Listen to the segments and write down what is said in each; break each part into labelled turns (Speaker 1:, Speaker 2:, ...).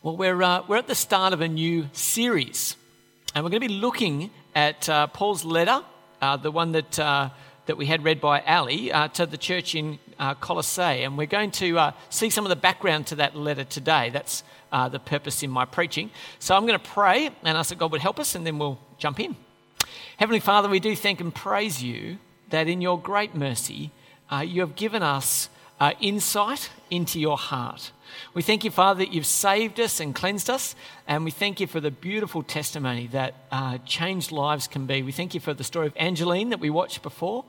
Speaker 1: Well, we're, uh, we're at the start of a new series, and we're going to be looking at uh, Paul's letter, uh, the one that, uh, that we had read by Ali, uh, to the church in uh, Colossae. And we're going to see some of the background to that letter today. That's the purpose in my preaching. So I'm going to pray and ask that God would help us, and then we'll jump in. Heavenly Father, we do thank and praise you that in your great mercy, you have given us insight into your heart. We thank you, Father, that you've saved us and cleansed us. And we thank you for the beautiful testimony that uh, changed lives can be. We thank you for the story of Angeline that we watched before.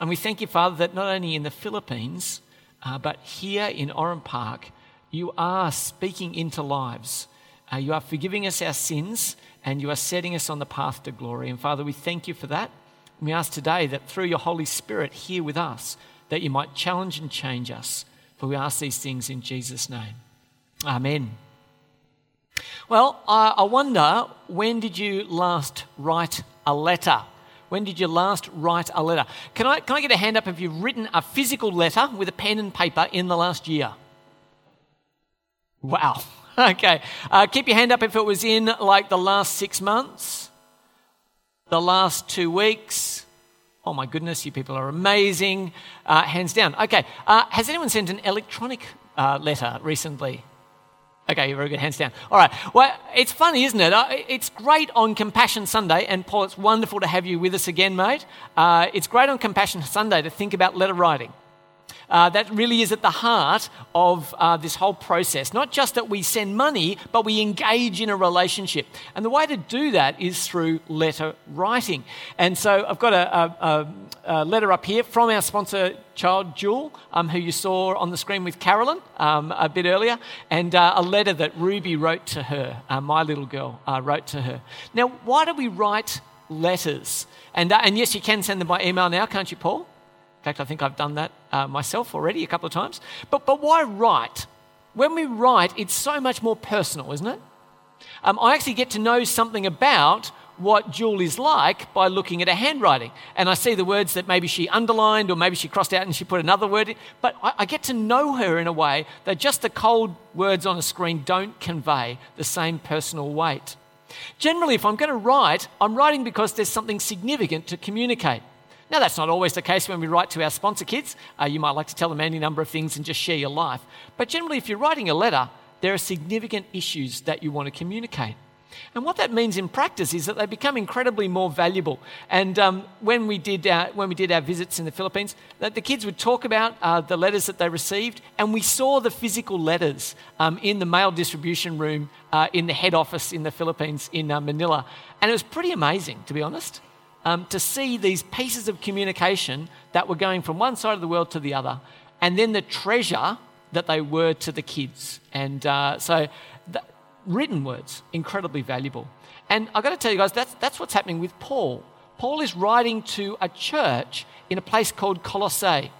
Speaker 1: And we thank you, Father, that not only in the Philippines, uh, but here in Oran Park, you are speaking into lives. Uh, you are forgiving us our sins and you are setting us on the path to glory. And Father, we thank you for that. We ask today that through your Holy Spirit here with us, that you might challenge and change us for we ask these things in Jesus' name. Amen. Well, I wonder when did you last write a letter? When did you last write a letter? Can I, can I get a hand up if you've written a physical letter with a pen and paper in the last year? Wow. Okay. Uh, keep your hand up if it was in like the last six months, the last two weeks, Oh my goodness, you people are amazing. Uh, hands down. Okay, uh, has anyone sent an electronic uh, letter recently? Okay, very good. Hands down. All right. Well, it's funny, isn't it? Uh, it's great on Compassion Sunday, and Paul, it's wonderful to have you with us again, mate. Uh, it's great on Compassion Sunday to think about letter writing. Uh, that really is at the heart of uh, this whole process. Not just that we send money, but we engage in a relationship. And the way to do that is through letter writing. And so I've got a, a, a letter up here from our sponsor, child Jewel, um, who you saw on the screen with Carolyn um, a bit earlier, and uh, a letter that Ruby wrote to her, uh, my little girl uh, wrote to her. Now, why do we write letters? And, uh, and yes, you can send them by email now, can't you, Paul? In fact, I think I've done that uh, myself already a couple of times. But, but why write? When we write, it's so much more personal, isn't it? Um, I actually get to know something about what Jewel is like by looking at her handwriting. And I see the words that maybe she underlined or maybe she crossed out and she put another word in. But I, I get to know her in a way that just the cold words on a screen don't convey the same personal weight. Generally, if I'm going to write, I'm writing because there's something significant to communicate. Now, that's not always the case when we write to our sponsor kids. Uh, you might like to tell them any number of things and just share your life. But generally, if you're writing a letter, there are significant issues that you want to communicate. And what that means in practice is that they become incredibly more valuable. And um, when, we did our, when we did our visits in the Philippines, that the kids would talk about uh, the letters that they received, and we saw the physical letters um, in the mail distribution room uh, in the head office in the Philippines in uh, Manila. And it was pretty amazing, to be honest um, to see these pieces of communication that were going from one side of the world to the other, and then the treasure that they were to the kids. And uh, so, the, written words, incredibly valuable. And I've got to tell you guys, that's, that's what's happening with Paul. Paul is writing to a church in a place called Colossae.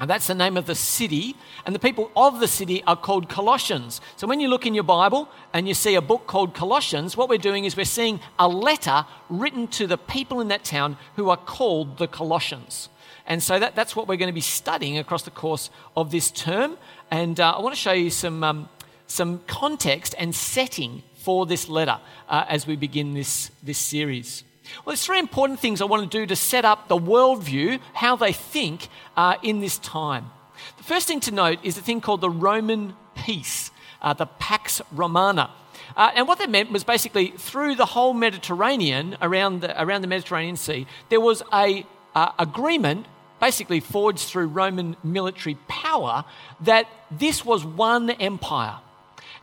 Speaker 1: And that's the name of the city. And the people of the city are called Colossians. So when you look in your Bible and you see a book called Colossians, what we're doing is we're seeing a letter written to the people in that town who are called the Colossians. And so that, that's what we're going to be studying across the course of this term. And uh, I want to show you some, um, some context and setting for this letter uh, as we begin this, this series. Well, there's three important things I want to do to set up the worldview, how they think uh, in this time. The first thing to note is a thing called the Roman peace, uh, the Pax Romana. Uh, and what that meant was basically through the whole Mediterranean, around the, around the Mediterranean Sea, there was a uh, agreement basically forged through Roman military power that this was one empire.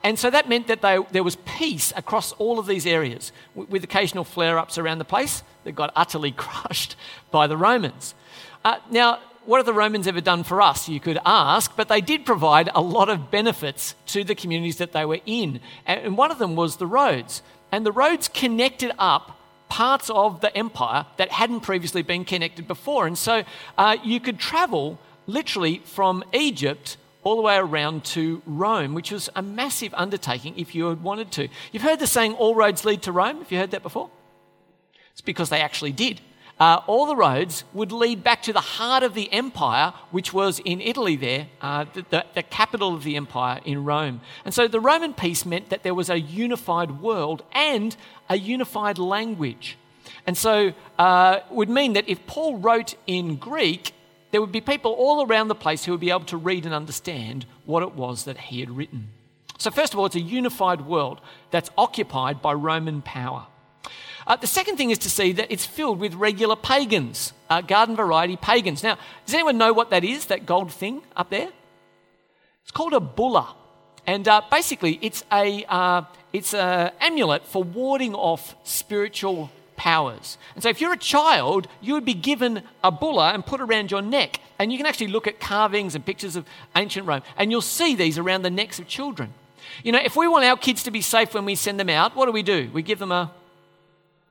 Speaker 1: And so that meant that they, there was peace across all of these areas, with, occasional flare ups around the place that got utterly crushed by the Romans. Uh, now, what have the Romans ever done for us? You could ask, but they did provide a lot of benefits to the communities that they were in. And one of them was the roads. And the roads connected up parts of the empire that hadn't previously been connected before. And so uh, you could travel literally from Egypt all the way around to Rome, which was a massive undertaking if you had wanted to. You've heard the saying, all roads lead to Rome. Have you heard that before? It's because they actually did. uh, all the roads would lead back to the heart of the empire, which was in Italy there, uh, the, the, the, capital of the empire in Rome. And so the Roman peace meant that there was a unified world and a unified language. And so uh, would mean that if Paul wrote in Greek, there would be people all around the place who would be able to read and understand what it was that he had written. So, first of all, it's a unified world that's occupied by Roman power. Uh, the second thing is to see that it's filled with regular pagans, uh, garden variety pagans. Now, does anyone know what that is, that gold thing up there? It's called a bulla. And uh, basically, it's a uh, it's an amulet for warding off spiritual powers. And so, if you're a child, you would be given a bulla and put around your neck. And you can actually look at carvings and pictures of ancient Rome, and you'll see these around the necks of children. You know, if we want our kids to be safe when we send them out, what do we do? We give them a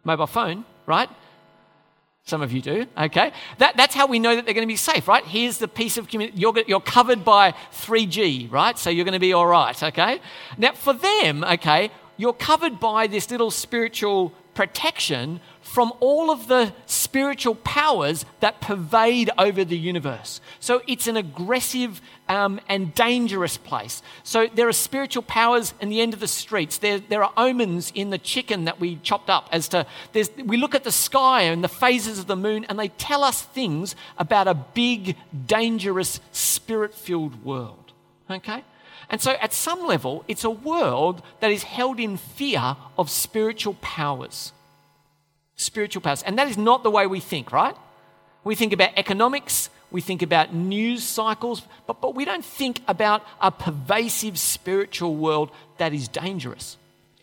Speaker 1: mobile phone, right? Some of you do, okay? That, that's how we know that they're going to be safe, right? Here's the piece of community. You're, you're covered by 3G, right? So you're going to be all right, okay? Now, for them, okay, you're covered by this little spiritual protection from all of the spiritual powers that pervade over the universe. So it's an aggressive um, and dangerous place. So there are spiritual powers in the end of the streets. There, there are omens in the chicken that we chopped up as to we look at the sky and the phases of the moon and they tell us things about a big, dangerous, spirit-filled world. Okay? And so, at some level, it's a world that is held in fear of spiritual powers. Spiritual powers. And that is not the way we think, right? We think about economics, we think about news cycles, but, but we don't think about a pervasive spiritual world that is dangerous.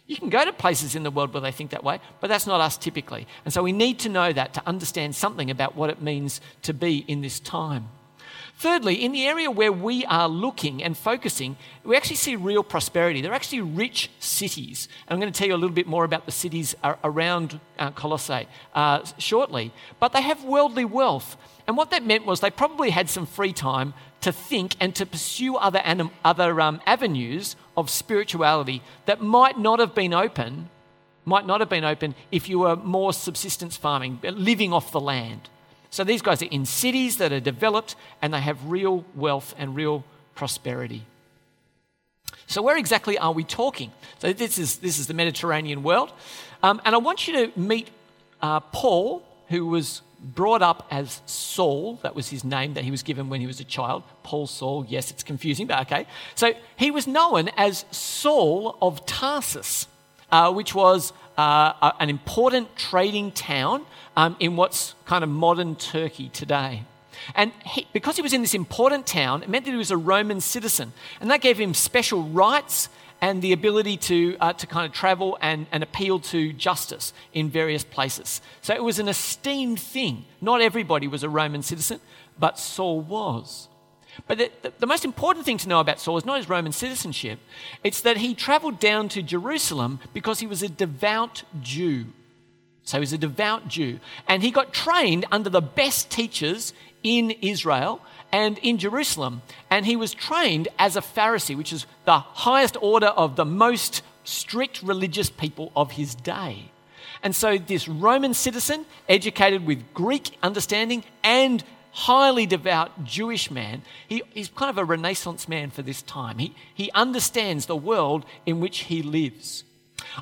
Speaker 1: You can go to places in the world where they think that way, but that's not us typically. And so we need to know that to understand something about what it means to be in this time. Thirdly, in the area where we are looking and focusing, we actually see real prosperity. They're actually rich cities. And I'm going to tell you a little bit more about the cities around uh, Colossae uh, shortly. But they have worldly wealth. And what that meant was they probably had some free time to think and to pursue other, anim- other um, avenues of spirituality that might not have been open, might not have been open if you were more subsistence farming, living off the land. So these guys are in cities that are developed and they have real wealth and real prosperity. So, where exactly are we talking? So, this is, this is the Mediterranean world. Um, and I want you to meet uh, Paul, who was brought up as Saul. That was his name that he was given when he was a child. Paul Saul. Yes, it's confusing, but okay. So, he was known as Saul of Tarsus, uh, which was uh, an important trading town um, in what's kind of modern Turkey today. And he, because he was in this important town, it meant that he was a Roman citizen. And that gave him special rights and the ability to, uh, to kind of travel and, and appeal to justice in various places. So it was an esteemed thing. Not everybody was a Roman citizen, but Saul was. But the, the, the, most important thing to know about Saul is not his Roman citizenship, it's that he traveled down to Jerusalem because he was a devout Jew. So he's a devout Jew. And he got trained under the best teachers in Israel and in Jerusalem. And he was trained as a Pharisee, which is the highest order of the most strict religious people of his day. And so, this Roman citizen, educated with Greek understanding and highly devout Jewish man, he, he's kind of a Renaissance man for this time. He, he understands the world in which he lives.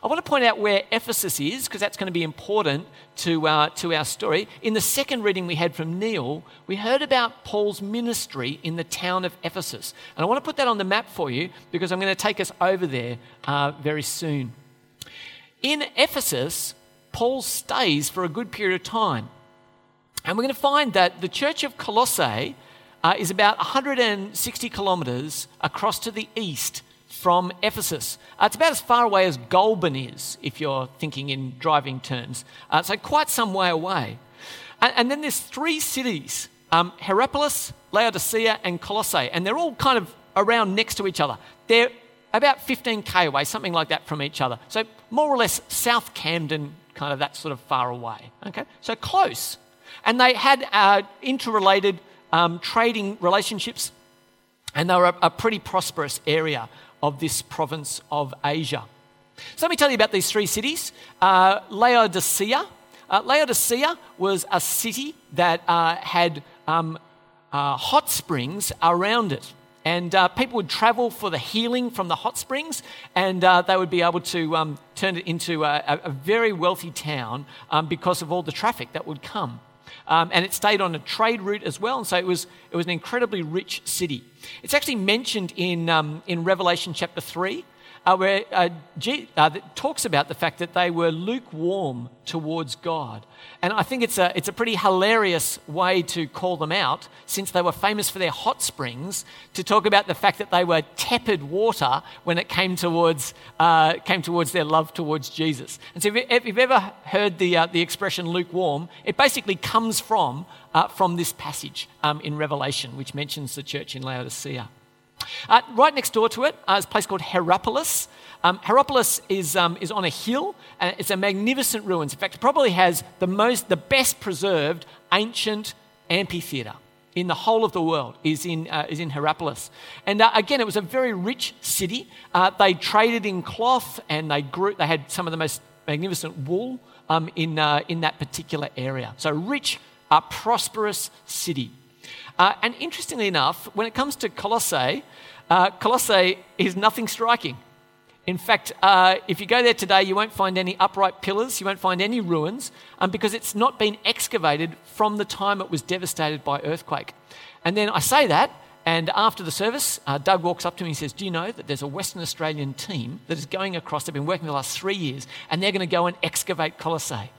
Speaker 1: I want to point out where Ephesus is, because that's going to be important to, uh, to our story. In the second reading we had from Neil, we heard about Paul's ministry in the town of Ephesus. And I want to put that on the map for you, because I'm going to take us over there uh, very soon. In Ephesus, Paul stays for a good period of time. And we're going to find that the church of Colossae uh, is about 160 kilometres across to the east from Ephesus. Uh, it's about as far away as Goulburn is, if you're thinking in driving terms. Uh, so quite some way away. And, and then there's three cities um, Hierapolis, Laodicea, and Colossae. And they're all kind of around next to each other. They're about 15k away, something like that from each other. So more or less South Camden, kind of that sort of far away. Okay, so close. And they had uh, interrelated um, trading relationships, and they were a, a pretty prosperous area of this province of Asia. So let me tell you about these three cities. Uh, Laodicea, Uh, Laodicea was a city that uh, had um, uh, hot springs around it. And uh, people would travel for the healing from the hot springs, and uh, they would be able to um, turn it into a, a very wealthy town um, because of all the traffic that would come. Um, and it stayed on a trade route as well, and so it was, it was an incredibly rich city. It's actually mentioned in, um, in Revelation chapter 3 uh, where uh, G, uh, talks about the fact that they were lukewarm towards God. And I think it's a, it's a pretty hilarious way to call them out, since they were famous for their hot springs, to talk about the fact that they were tepid water when it came towards, uh, came towards their love towards Jesus. And so if you've ever heard the, uh, the expression lukewarm, it basically comes from, uh, from this passage um, in Revelation, which mentions the church in Laodicea. Uh, right next door to it uh, is a place called Hierapolis. Um, is, um, is on a hill, and it's a magnificent ruins. In fact, it probably has the most, the best preserved ancient amphitheatre in the whole of the world is in, uh, is in Hierapolis. And uh, again, it was a very rich city. Uh, they traded in cloth and they, grew, they had some of the most magnificent wool um, in, uh, in that particular area. So, rich, uh, prosperous city. Uh, and interestingly enough, when it comes to Colossae, uh, Colossae is nothing striking. In fact, uh, if you go there today, you won't find any upright pillars, you won't find any ruins, um, because it's not been excavated from the time it was devastated by earthquake. And then I say that, and after the service, uh, Doug walks up to me and says, Do you know that there's a Western Australian team that is going across, they've been working the last three years, and they're going to go and excavate Colossae?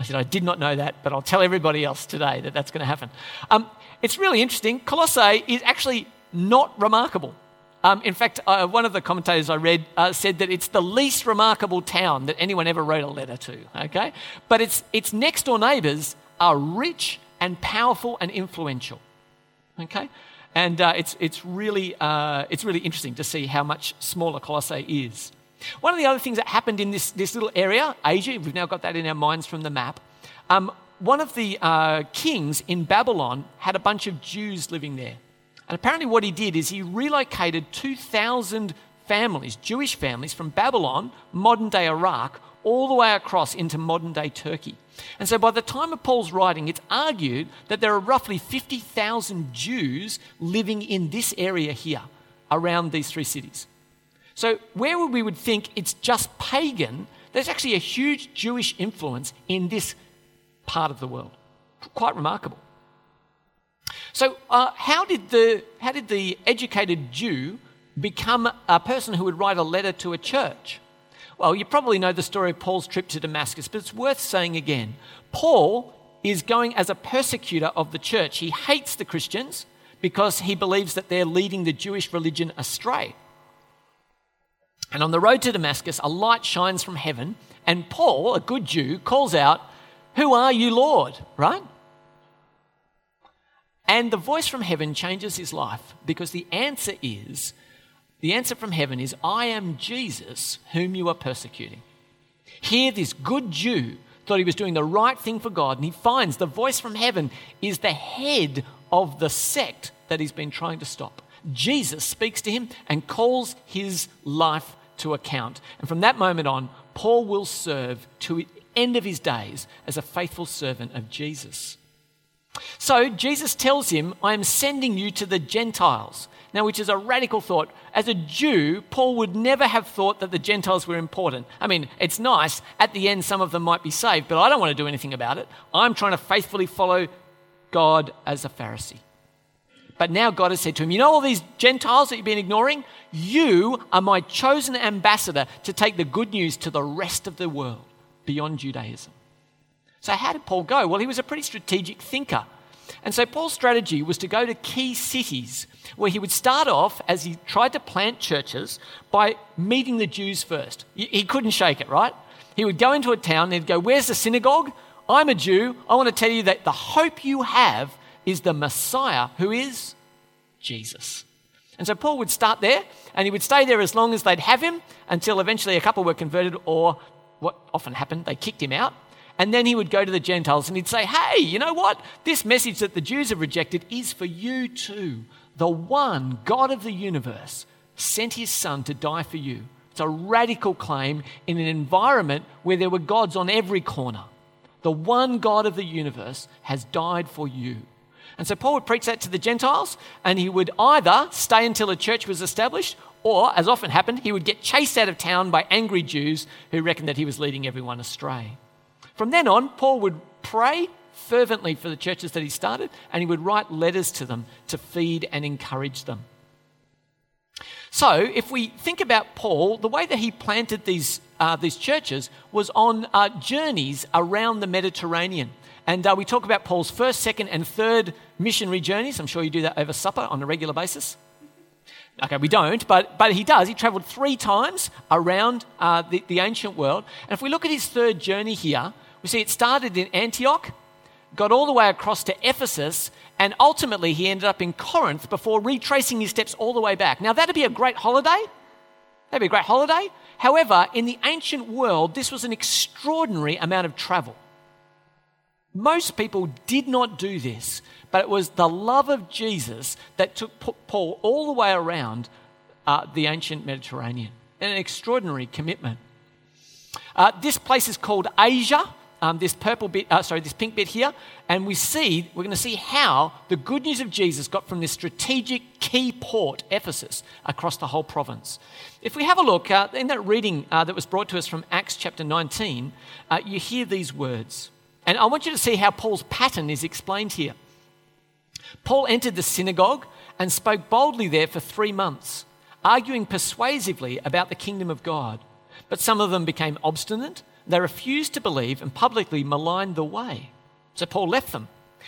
Speaker 1: I said, I did not know that, but I'll tell everybody else today that that's going to happen. Um, it's really interesting. Colossae is actually not remarkable. Um, in fact, uh, one of the commentators I read uh, said that it's the least remarkable town that anyone ever wrote a letter to. Okay, but its its next door neighbours are rich and powerful and influential. Okay, and uh, it's it's really uh, it's really interesting to see how much smaller Colossae is. One of the other things that happened in this this little area, Asia, we've now got that in our minds from the map. Um, one of the uh, kings in Babylon had a bunch of Jews living there. And apparently, what he did is he relocated 2,000 families, Jewish families, from Babylon, modern day Iraq, all the way across into modern day Turkey. And so, by the time of Paul's writing, it's argued that there are roughly 50,000 Jews living in this area here around these three cities. So, where we would think it's just pagan, there's actually a huge Jewish influence in this part of the world. Quite remarkable. So, uh, how, did the, how did the educated Jew become a person who would write a letter to a church? Well, you probably know the story of Paul's trip to Damascus, but it's worth saying again. Paul is going as a persecutor of the church. He hates the Christians because he believes that they're leading the Jewish religion astray. And on the road to Damascus, a light shines from heaven, and Paul, a good Jew, calls out, who are you, Lord? Right? And the voice from heaven changes his life because the answer is the answer from heaven is, I am Jesus whom you are persecuting. Here, this good Jew thought he was doing the right thing for God, and he finds the voice from heaven is the head of the sect that he's been trying to stop. Jesus speaks to him and calls his life to account. And from that moment on, Paul will serve to end of his days as a faithful servant of Jesus. So Jesus tells him, I am sending you to the Gentiles. Now, which is a radical thought. As a Jew, Paul would never have thought that the Gentiles were important. I mean, it's nice. At the end, some of them might be saved, but I don't want to do anything about it. I'm trying to faithfully follow God as a Pharisee. But now God has said to him, You know all these Gentiles that you've been ignoring? You are my chosen ambassador to take the good news to the rest of the world beyond Judaism. So, how did Paul go? Well, he was a pretty strategic thinker. And so, Paul's strategy was to go to key cities where he would start off as he tried to plant churches by meeting the Jews first. He couldn't shake it, right? He would go into a town and he'd go, Where's the synagogue? I'm a Jew. I want to tell you that the hope you have is the Messiah, who is Jesus. And so Paul would start there and he would stay there as long as they'd have him until eventually a couple were converted or what often happened, they kicked him out. And then he would go to the Gentiles and he'd say, Hey, you know what? This message that the Jews have rejected is for you too. The one God of the universe sent his son to die for you. It's a radical claim in an environment where there were gods on every corner. The one God of the universe has died for you. And so Paul would preach that to the Gentiles, and he would either stay until a church was established, or, as often happened, he would get chased out of town by angry Jews who reckoned that he was leading everyone astray. From then on, Paul would pray fervently for the churches that he started, and he would write letters to them to feed and encourage them. So, if we think about Paul, the way that he planted these, uh, these churches was on uh, journeys around the Mediterranean. And uh, we talk about Paul's first, second, and third missionary journeys. I'm sure you do that over supper on a regular basis. Okay, we don't, but, but he does. He traveled three times around uh, the, the ancient world. And if we look at his third journey here, we see it started in Antioch, got all the way across to Ephesus, and ultimately he ended up in Corinth before retracing his steps all the way back. Now, that'd be a great holiday. That'd be a great holiday. However, in the ancient world, this was an extraordinary amount of travel. Most people did not do this, but it was the love of Jesus that took Paul all the way around uh, the ancient Mediterranean. An extraordinary commitment. Uh, this place is called Asia. Um, this purple bit, uh, sorry, this pink bit here, and we see, we're going to see how the good news of Jesus got from this strategic key port, Ephesus, across the whole province. If we have a look uh, in that reading uh, that was brought to us from Acts chapter 19, uh, you hear these words. And I want you to see how Paul's pattern is explained here. Paul entered the synagogue and spoke boldly there for three months, arguing persuasively about the kingdom of God. But some of them became obstinate. They refused to believe and publicly maligned the way. So Paul left them.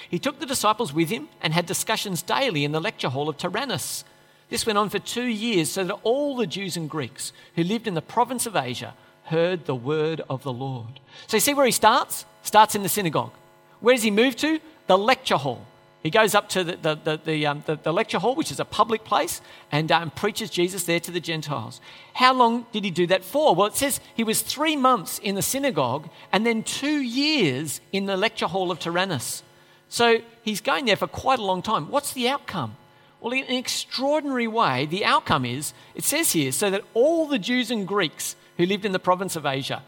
Speaker 1: He took the disciples with him and had discussions daily in the lecture hall of Tyrannus. This went on for two years so that all the Jews and Greeks who lived in the province of Asia heard the word of the Lord. So you see where he starts? Starts in the synagogue. Where does he move to? The lecture hall. He goes up to the, the, the, the, um, the, the lecture hall, which is a public place, and um, preaches Jesus there to the Gentiles. How long did he do that for? Well, it says he was three months in the synagogue and then two years in the lecture hall of Tyrannus. So he's going there for quite a long time. What's the outcome? Well, in an extraordinary way, the outcome is it says here so that all the Jews and Greeks who lived in the province of Asia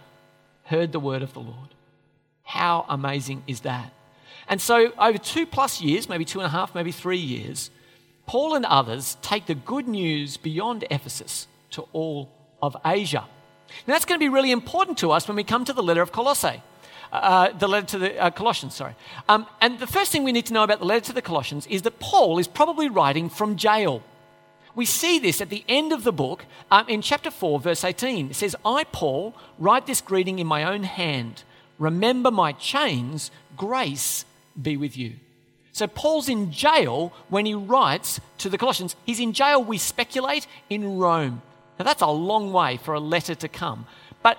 Speaker 1: heard the word of the Lord. How amazing is that? And so, over two plus years, maybe two and a half, maybe three years, Paul and others take the good news beyond Ephesus to all of Asia. Now, that's going to be really important to us when we come to the letter of Colossae. Uh, the letter to the uh, Colossians, sorry. Um, and the first thing we need to know about the letter to the Colossians is that Paul is probably writing from jail. We see this at the end of the book um, in chapter 4, verse 18. It says, I, Paul, write this greeting in my own hand. Remember my chains, grace be with you. So Paul's in jail when he writes to the Colossians. He's in jail, we speculate, in Rome. Now that's a long way for a letter to come. But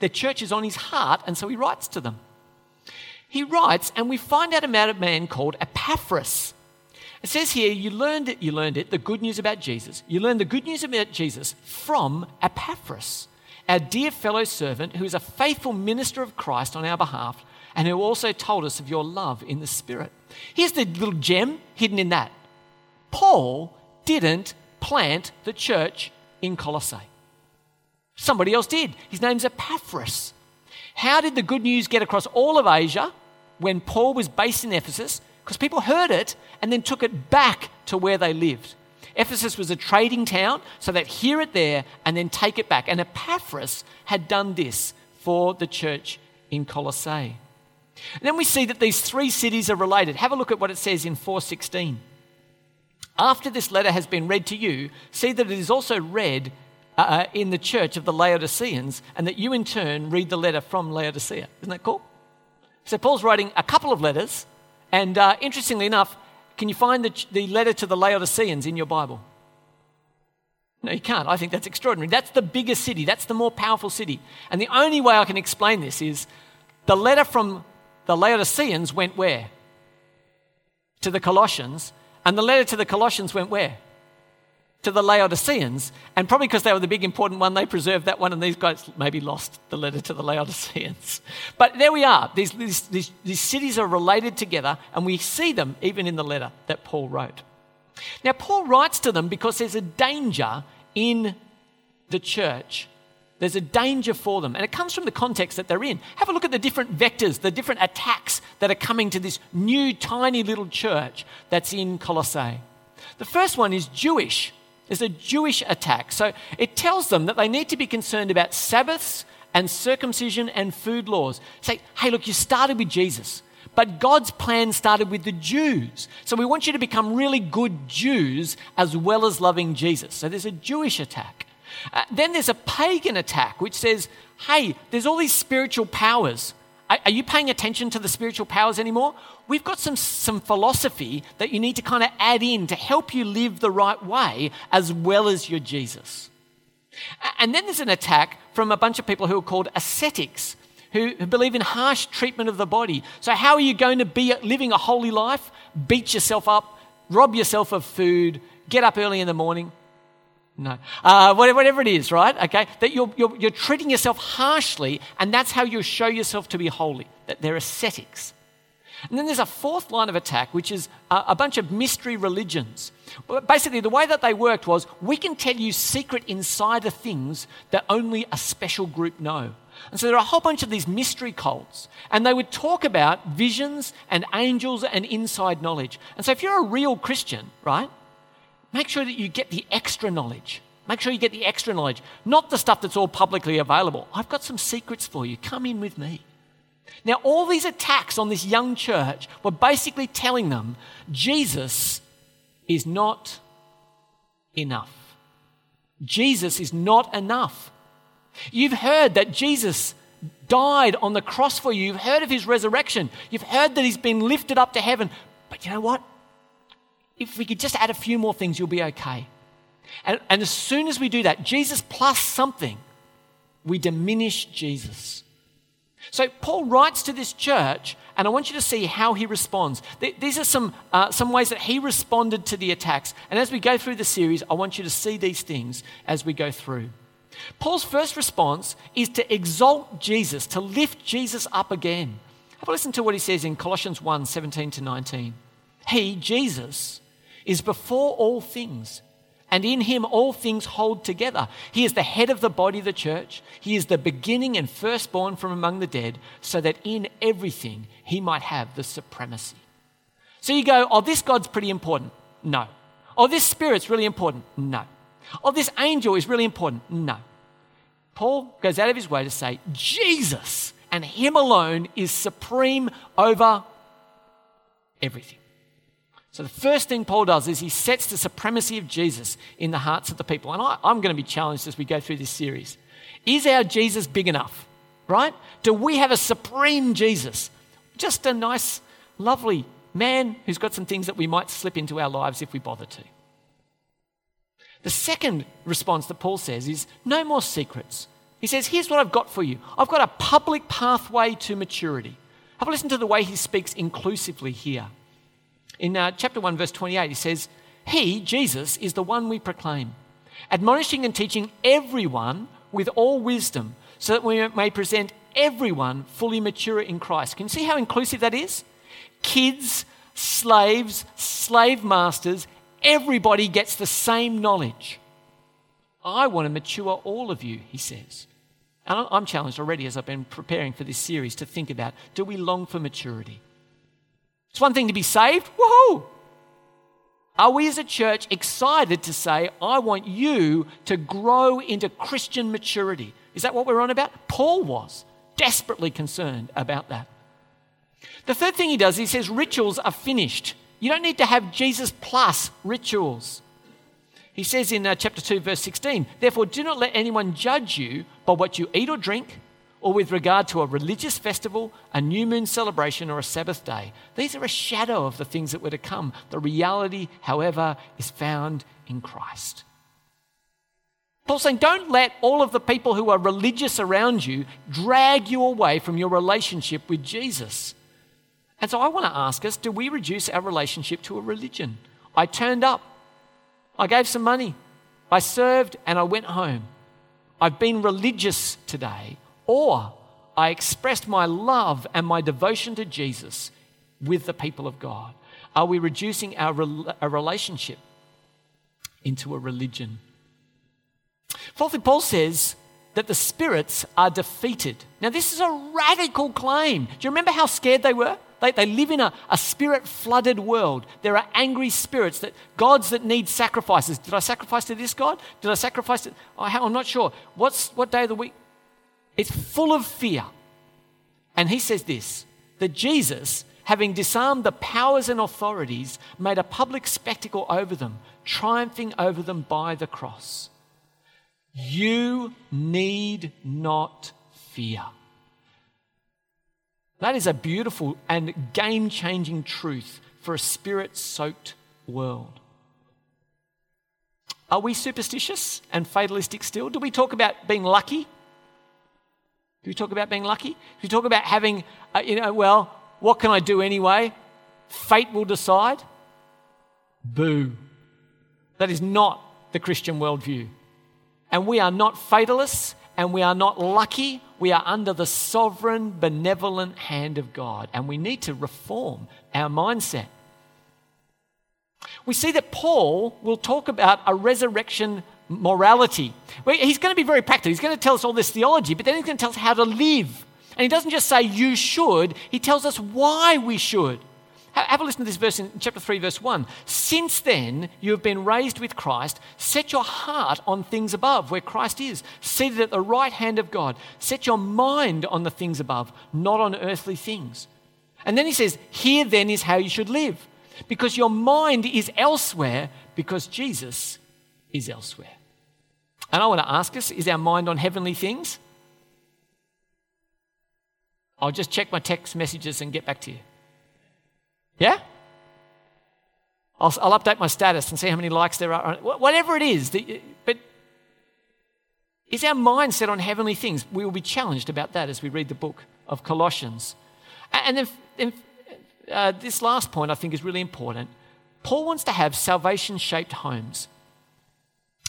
Speaker 1: the church is on his heart, and so he writes to them. He writes, and we find out about a man called Epaphras. It says here, you learned it, you learned it, the good news about Jesus. You learned the good news about Jesus from Epaphras, our dear fellow servant who is a faithful minister of Christ on our behalf and who also told us of your love in the Spirit. Here's the little gem hidden in that Paul didn't plant the church in Colossae. Somebody else did. His name's Epaphras. How did the good news get across all of Asia when Paul was based in Ephesus? Because people heard it and then took it back to where they lived. Ephesus was a trading town, so they'd hear it there and then take it back. And Epaphras had done this for the church in Colossae. And then we see that these three cities are related. Have a look at what it says in 416. After this letter has been read to you, see that it is also read uh, uh, in the church of the Laodiceans, and that you in turn read the letter from Laodicea. Isn't that cool? So Paul's writing a couple of letters, and uh, interestingly enough, can you find the, the letter to the Laodiceans in your Bible? No, you can't. I think that's extraordinary. That's the biggest city, that's the more powerful city. And the only way I can explain this is the letter from the Laodiceans went where? To the Colossians. And the letter to the Colossians went where? To the Laodiceans. And probably because they were the big important one, they preserved that one, and these guys maybe lost the letter to the Laodiceans. But there we are. These, these, these, these cities are related together, and we see them even in the letter that Paul wrote. Now, Paul writes to them because there's a danger in the church There's a danger for them, and it comes from the context that they're in. Have a look at the different vectors, the different attacks that are coming to this new, tiny little church that's in Colossae. The first one is Jewish. There's a Jewish attack. So it tells them that they need to be concerned about Sabbaths and circumcision and food laws. Say, hey, look, you started with Jesus, but God's plan started with the Jews. So we want you to become really good Jews as well as loving Jesus. So there's a Jewish attack. Uh, then there's a pagan attack which says, hey, there's all these spiritual powers. Are, are you paying attention to the spiritual powers anymore? We've got some, some philosophy that you need to kind of add in to help you live the right way as well as your Jesus. And then there's an attack from a bunch of people who are called ascetics, who, who, believe in harsh treatment of the body. So, how are you going to be living a holy life? Beat yourself up, rob yourself of food, get up early in the morning. No. Uh, whatever it is, right? Okay? That you're, you're, you're treating yourself harshly, and that's how you show yourself to be holy, that they're ascetics. And then there's a fourth line of attack, which is a, bunch of mystery religions. Basically, the way that they worked was we can tell you secret insider things that only a special group know. And so there are a whole bunch of these mystery cults, and they would talk about visions and angels and inside knowledge. And so if you're a real Christian, right, Make sure that you get the extra knowledge. Make sure you get the extra knowledge, not the stuff that's all publicly available. I've got some secrets for you. Come in with me. Now, all these attacks on this young church were basically telling them Jesus is not enough. Jesus is not enough. You've heard that Jesus died on the cross for you. You've heard of his resurrection. You've heard that he's been lifted up to heaven. But you know what? If we could just add a few more things, you'll be okay. And, and as soon as we do that, Jesus plus something, we diminish Jesus. So Paul writes to this church, and I want you to see how he responds. These are some, uh, some ways that he responded to the attacks. And as we go through the series, I want you to see these things as we go through. Paul's first response is to exalt Jesus, to lift Jesus up again. Have a listen to what he says in Colossians 1 17 to 19. He, Jesus, is before all things, and in him all things hold together. He is the head of the body, of the church. He is the beginning and firstborn from among the dead, so that in everything he might have the supremacy. So you go, oh, this God's pretty important. No. Oh, this Spirit's really important. No. Oh, this angel is really important. No. Paul goes out of his way to say, Jesus and him alone is supreme over everything. So, the first thing Paul does is he sets the supremacy of Jesus in the hearts of the people. And I, am going to be challenged as we go through this series. Is our Jesus big enough? Right? Do we have a supreme Jesus? Just a nice, lovely man who's got some things that we might slip into our lives if we bother to. The second response that Paul says is no more secrets. He says, Here's what I've got for you I've got a public pathway to maturity. Have a listen to the way he speaks inclusively here. In uh, chapter 1, verse 28, he says, He, Jesus, is the one we proclaim, admonishing and teaching everyone with all wisdom, so that we may present everyone fully mature in Christ. Can you see how inclusive that is? Kids, slaves, slave masters, everybody gets the same knowledge. I want to mature all of you, he says. And I'm challenged already as I've been preparing for this series to think about do we long for maturity? It's one thing to be saved. Woohoo! Are we as a church excited to say, I want you to grow into Christian maturity? Is that what we're on about? Paul was desperately concerned about that. The third thing he does, he says, rituals are finished. You don't need to have Jesus plus rituals. He says in uh, chapter 2, verse 16, therefore, do not let anyone judge you by what you eat or drink or with regard to a religious festival, a new moon celebration, or a Sabbath day. These are a shadow of the things that were to come. The reality, however, is found in Christ. Paul's saying, don't let all of the people who are religious around you drag you away from your relationship with Jesus. And so I want to ask us do we reduce our relationship to a religion? I turned up, I gave some money, I served, and I went home. I've been religious today or I expressed my love and my devotion to Jesus with the people of God? Are we reducing our, our relationship into a religion? Fourthly, Paul says that the spirits are defeated. Now, this is a radical claim. Do you remember how scared they were? They, they live in a, a spirit flooded world. There are angry spirits, that gods that need sacrifices. Did I sacrifice to this God? Did I sacrifice to. Oh, I'm not sure. What's, what day of the week? It's full of fear. And he says this that Jesus, having disarmed the powers and authorities, made a public spectacle over them, triumphing over them by the cross. You need not fear. That is a beautiful and game changing truth for a spirit soaked world. Are we superstitious and fatalistic still? Do we talk about being lucky? Do we talk about being lucky? Do we talk about having, uh, you know, well, what can I do anyway? Fate will decide. Boo. That is not the Christian worldview. And we are not fatalists and we are not lucky. We are under the sovereign, benevolent hand of God, and we need to reform our mindset. We see that Paul will talk about a resurrection morality. He's going to be very practical. He's going to tell us all this theology, but then he's going to tell us how to live. And he doesn't just say you should, he tells us why we should. Have a listen to this verse in chapter 3, verse 1. Since then, you have been raised with Christ. Set your heart on things above, where Christ is, seated at the right hand of God. Set your mind on the things above, not on earthly things. And then he says, Here then is how you should live, because your mind is elsewhere, because Jesus is elsewhere. And I want to ask us is our mind on heavenly things? I'll just check my text messages and get back to you. Yeah? I'll, I'll update my status and see how many likes there are. Whatever it is. But is our mind set on heavenly things? We will be challenged about that as we read the book of Colossians. And then, then uh, this last point I think is really important. Paul wants to have salvation shaped homes.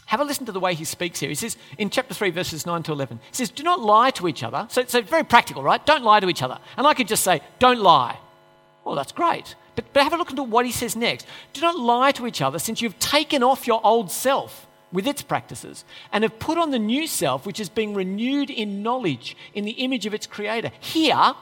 Speaker 1: Have a listen to the way he speaks here. He says in chapter 3, verses 9 to 11, he says, Do not lie to each other. So, so very practical, right? Don't lie to each other. And I could just say, Don't lie. Well, that's great. But, but have a look into what he says next. Do not lie to each other since you've taken off your old self with its practices and have put on the new self, which is being renewed in knowledge in the image of its creator. Here,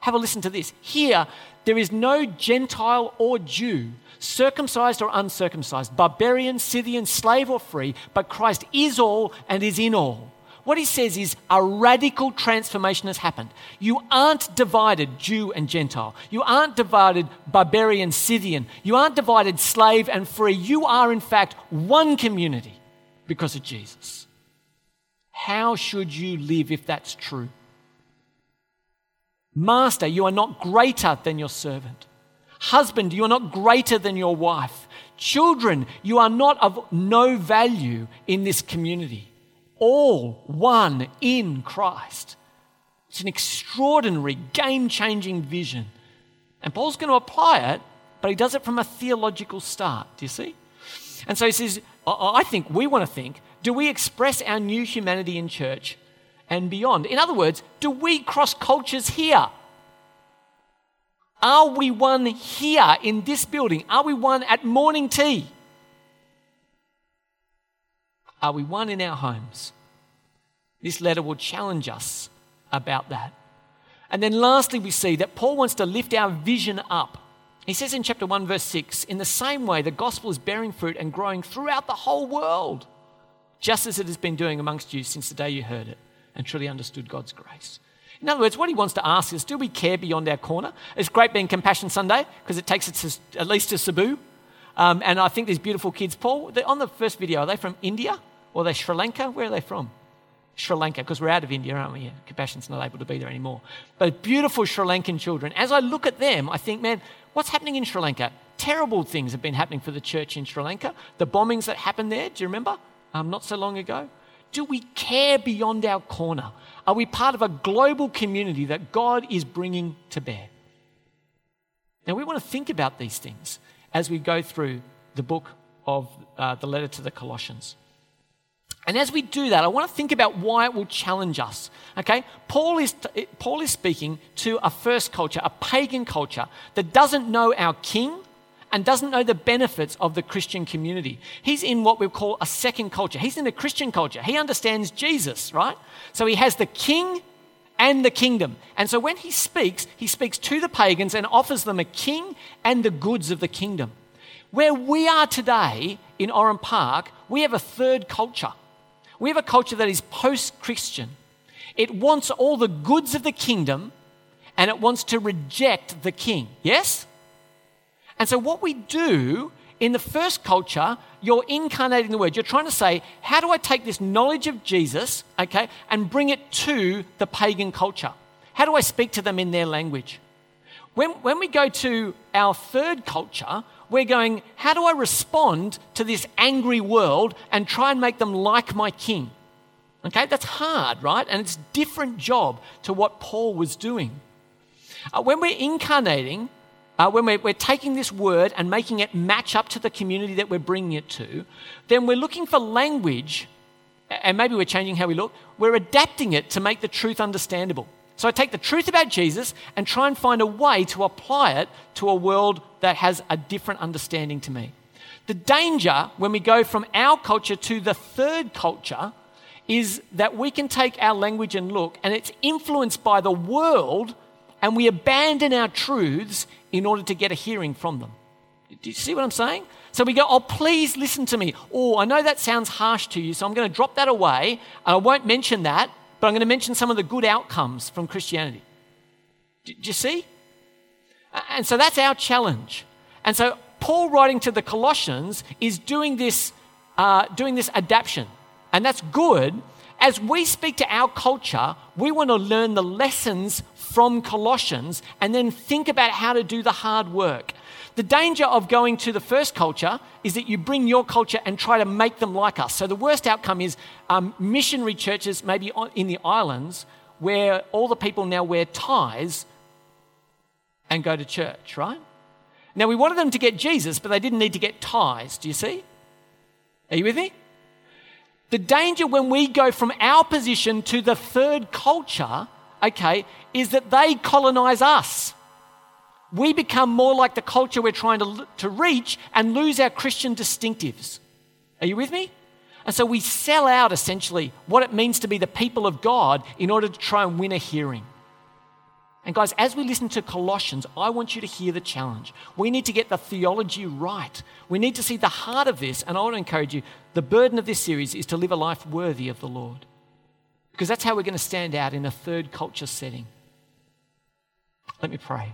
Speaker 1: have a listen to this. Here, there is no Gentile or Jew, circumcised or uncircumcised, barbarian, Scythian, slave or free, but Christ is all and is in all. What he says is a radical transformation has happened. You aren't divided Jew and Gentile. You aren't divided barbarian, Scythian. You aren't divided slave and free. You are, in fact, one community because of Jesus. How should you live if that's true? Master, you are not greater than your servant. Husband, you are not greater than your wife. Children, you are not of no value in this community all one in Christ. It's an extraordinary, game changing vision. And Paul's going to apply it, but he does it from a theological start. Do you see? And so he says, I think we want to think do we express our new humanity in church and beyond? In other words, do we cross cultures here? Are we one here in this building? Are we one at morning tea? Are we one in our homes? This letter will challenge us about that. And then lastly, we see that Paul wants to lift our vision up. He says in chapter 1, verse 6 In the same way, the gospel is bearing fruit and growing throughout the whole world, just as it has been doing amongst you since the day you heard it and truly understood God's grace. In other words, what he wants to ask is do we care beyond our corner? It's great being Compassion Sunday because it takes us at least to Cebu. Um, and I think these beautiful kids, Paul, on the first video, are they from India or are they Sri Lanka? Where are they from? Sri Lanka, because we're out of India, aren't we? Compassion's not able to be there anymore. But beautiful Sri Lankan children. As I look at them, I think, man, what's happening in Sri Lanka? Terrible things have been happening for the church in Sri Lanka. The bombings that happened there, do you remember? Um, not so long ago. Do we care beyond our corner? Are we part of a global community that God is bringing to bear? Now, we want to think about these things as we go through the book of uh, the letter to the Colossians. And as we do that, I want to think about why it will challenge us. Okay? Paul is, Paul is speaking to a first culture, a pagan culture that doesn't know our king and doesn't know the benefits of the Christian community. He's in what we call a second culture. He's in a Christian culture. He understands Jesus, right? So he has the king and the kingdom. And so when he speaks, he speaks to the pagans and offers them a king and the goods of the kingdom. Where we are today in Oran Park, we have a third culture. We have a culture that is post Christian. It wants all the goods of the kingdom and it wants to reject the king. Yes? And so, what we do in the first culture, you're incarnating the word. You're trying to say, how do I take this knowledge of Jesus, okay, and bring it to the pagan culture? How do I speak to them in their language? When, when we go to our third culture, we're going, how do I respond to this angry world and try and make them like my king? Okay, that's hard, right? And it's different job to what Paul was doing. Uh, when we're incarnating, uh, when we're, we're taking this word and making it match up to the community that we're bringing it to, then we're looking for language, and maybe we're changing how we look, we're adapting it to make the truth understandable. So I take the truth about Jesus and try and find a way to apply it to a world that has a different understanding to me. The danger when we go from our culture to the third culture is that we can take our language and look, and it's influenced by the world and we abandon our truths in order to get a hearing from them. Do you see what I'm saying? So we go, oh, please listen to me. Oh, I know that sounds harsh to you, so I'm going to drop that away. And I won't mention that, but I'm going to mention some of the good outcomes from Christianity. Do, you see? And so that's our challenge. And so Paul, writing to the Colossians, is doing this, uh, doing this adaptation. And that's good. As we speak to our culture, we want to learn the lessons from Colossians and then think about how to do the hard work. The danger of going to the first culture is that you bring your culture and try to make them like us. So the worst outcome is um, missionary churches, maybe in the islands, where all the people now wear ties and go to church, right? Now we wanted them to get Jesus, but they didn't need to get ties. Do you see? Are you with me? The danger when we go from our position to the third culture, okay, is that they colonize us. We become more like the culture we're trying to, to reach and lose our Christian distinctives. Are you with me? And so we sell out essentially what it means to be the people of God in order to try and win a hearing. And guys, as we listen to Colossians, I want you to hear the challenge. We need to get the theology right. We need to see the heart of this. And I want to encourage you the burden of this series is to live a life worthy of the Lord. Because that's how we're going to stand out in a third culture setting. Let me pray.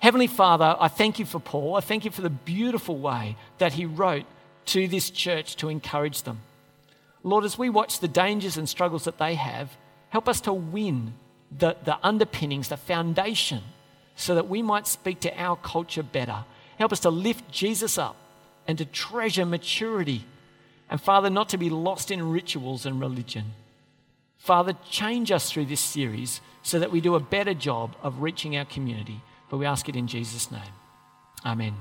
Speaker 1: Heavenly Father, I thank you for Paul. I thank you for the beautiful way that he wrote to this church to encourage them. Lord, as we watch the dangers and struggles that they have, help us to win the, the underpinnings, the foundation, so that we might speak to our culture better. Help us to lift Jesus up and to treasure maturity. And Father, not to be lost in rituals and religion. Father, change us through this series so that we do a better job of reaching our community. But we ask it in Jesus' name. Amen.